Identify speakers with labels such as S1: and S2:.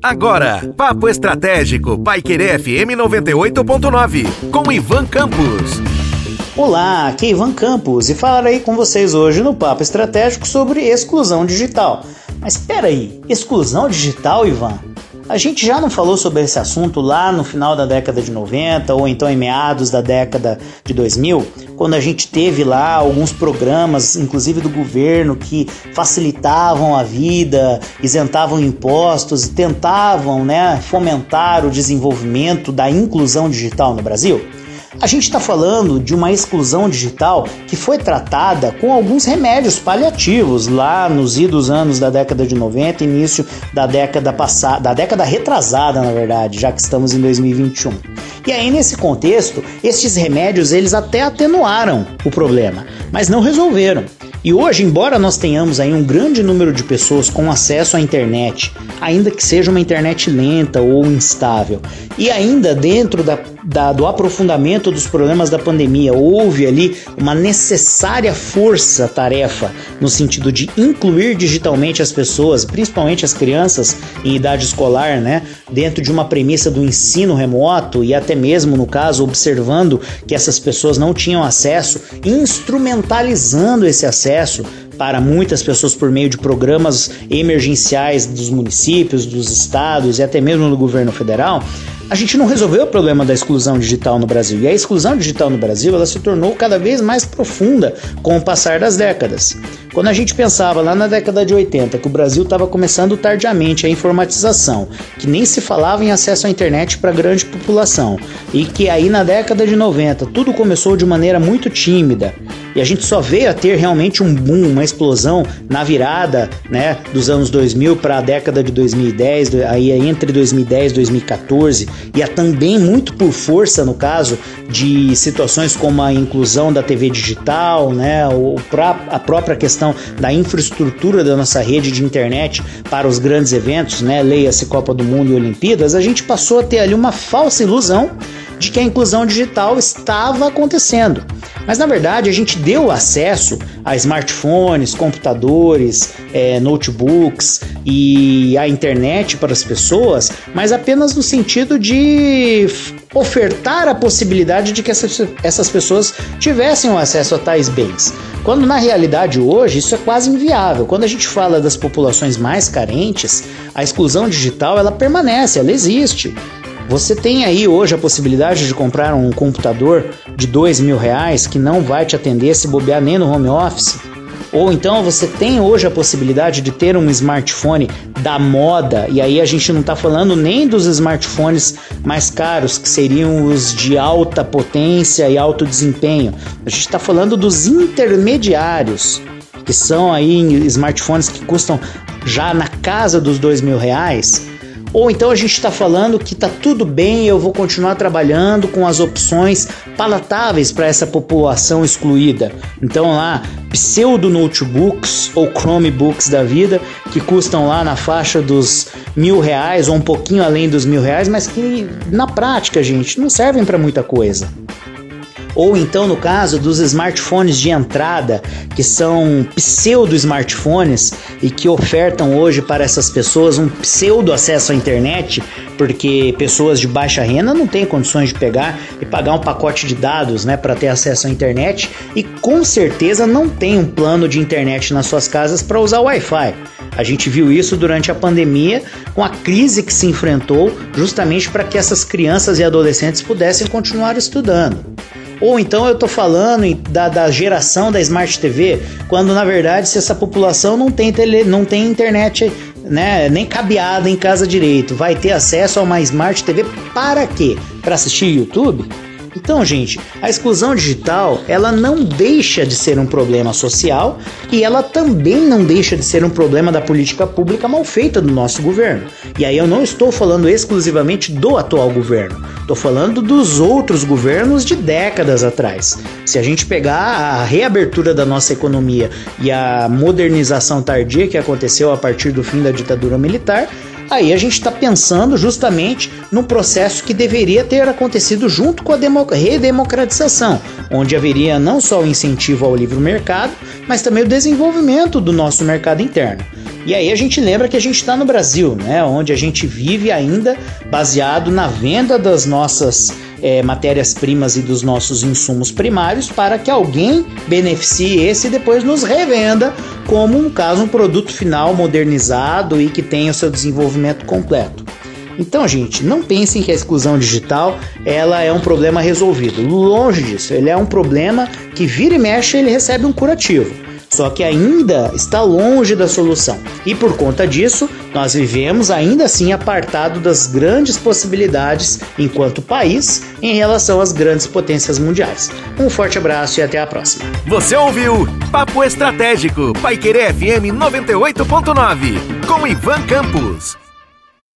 S1: Agora, Papo Estratégico, Paiquerê FM 98.9, com Ivan Campos.
S2: Olá, aqui é Ivan Campos e falarei com vocês hoje no Papo Estratégico sobre exclusão digital. Mas espera aí, exclusão digital, Ivan? A gente já não falou sobre esse assunto lá no final da década de 90 ou então em meados da década de 2000, quando a gente teve lá alguns programas, inclusive do governo, que facilitavam a vida, isentavam impostos e tentavam né, fomentar o desenvolvimento da inclusão digital no Brasil? A gente está falando de uma exclusão digital que foi tratada com alguns remédios paliativos lá nos idos anos da década de 90, início da década passada, da década retrasada, na verdade, já que estamos em 2021. E aí nesse contexto, estes remédios eles até atenuaram o problema, mas não resolveram. E hoje, embora nós tenhamos aí um grande número de pessoas com acesso à internet, ainda que seja uma internet lenta ou instável, e ainda dentro da, da, do aprofundamento dos problemas da pandemia, houve ali uma necessária força-tarefa no sentido de incluir digitalmente as pessoas, principalmente as crianças em idade escolar, né, dentro de uma premissa do ensino remoto e até mesmo, no caso, observando que essas pessoas não tinham acesso, instrumentalizando esse acesso acesso para muitas pessoas por meio de programas emergenciais dos municípios, dos estados e até mesmo do governo federal, a gente não resolveu o problema da exclusão digital no Brasil. E a exclusão digital no Brasil ela se tornou cada vez mais profunda com o passar das décadas. Quando a gente pensava lá na década de 80 que o Brasil estava começando tardiamente a informatização, que nem se falava em acesso à internet para grande população, e que aí na década de 90 tudo começou de maneira muito tímida, e a gente só veio a ter realmente um boom, uma explosão na virada né, dos anos 2000 para a década de 2010, aí entre 2010 e 2014, e a também muito por força no caso de situações como a inclusão da TV digital, né, ou a própria questão da infraestrutura da nossa rede de internet para os grandes eventos, né, leia-se Copa do Mundo e Olimpíadas, a gente passou a ter ali uma falsa ilusão de que a inclusão digital estava acontecendo. Mas na verdade a gente deu acesso a smartphones, computadores, é, notebooks e a internet para as pessoas, mas apenas no sentido de ofertar a possibilidade de que essas, essas pessoas tivessem o acesso a tais bens. Quando na realidade hoje isso é quase inviável. Quando a gente fala das populações mais carentes, a exclusão digital ela permanece, ela existe. Você tem aí hoje a possibilidade de comprar um computador de dois mil reais que não vai te atender se bobear nem no home office. Ou então você tem hoje a possibilidade de ter um smartphone da moda, e aí a gente não está falando nem dos smartphones mais caros, que seriam os de alta potência e alto desempenho. A gente está falando dos intermediários, que são aí smartphones que custam já na casa dos dois mil reais ou então a gente está falando que está tudo bem, eu vou continuar trabalhando com as opções palatáveis para essa população excluída. Então lá, pseudo notebooks ou Chromebooks da vida que custam lá na faixa dos mil reais ou um pouquinho além dos mil reais, mas que na prática, gente, não servem para muita coisa ou então no caso dos smartphones de entrada, que são pseudo smartphones e que ofertam hoje para essas pessoas um pseudo acesso à internet, porque pessoas de baixa renda não têm condições de pegar e pagar um pacote de dados, né, para ter acesso à internet e com certeza não tem um plano de internet nas suas casas para usar Wi-Fi. A gente viu isso durante a pandemia, com a crise que se enfrentou, justamente para que essas crianças e adolescentes pudessem continuar estudando. Ou então eu tô falando da, da geração da Smart TV, quando na verdade se essa população não tem, tele, não tem internet né, nem cabeada em casa direito, vai ter acesso a uma Smart TV para quê? Para assistir YouTube? Então, gente, a exclusão digital, ela não deixa de ser um problema social e ela também não deixa de ser um problema da política pública mal feita do nosso governo. E aí eu não estou falando exclusivamente do atual governo, estou falando dos outros governos de décadas atrás. Se a gente pegar a reabertura da nossa economia e a modernização tardia que aconteceu a partir do fim da ditadura militar, aí a gente está pensando justamente no processo que deveria ter acontecido junto com a redemocratização, onde haveria não só o incentivo ao livre mercado, mas também o desenvolvimento do nosso mercado interno. E aí a gente lembra que a gente está no Brasil, né, onde a gente vive ainda baseado na venda das nossas é, matérias-primas e dos nossos insumos primários para que alguém beneficie esse e depois nos revenda como, no caso, um produto final modernizado e que tenha o seu desenvolvimento completo. Então, gente, não pensem que a exclusão digital ela é um problema resolvido. Longe disso, ele é um problema que vira e mexe ele recebe um curativo só que ainda está longe da solução. E por conta disso, nós vivemos ainda assim apartado das grandes possibilidades enquanto país em relação às grandes potências mundiais. Um forte abraço e até a próxima.
S1: Você ouviu Papo Estratégico, Paiquerê FM 98.9, com Ivan Campos.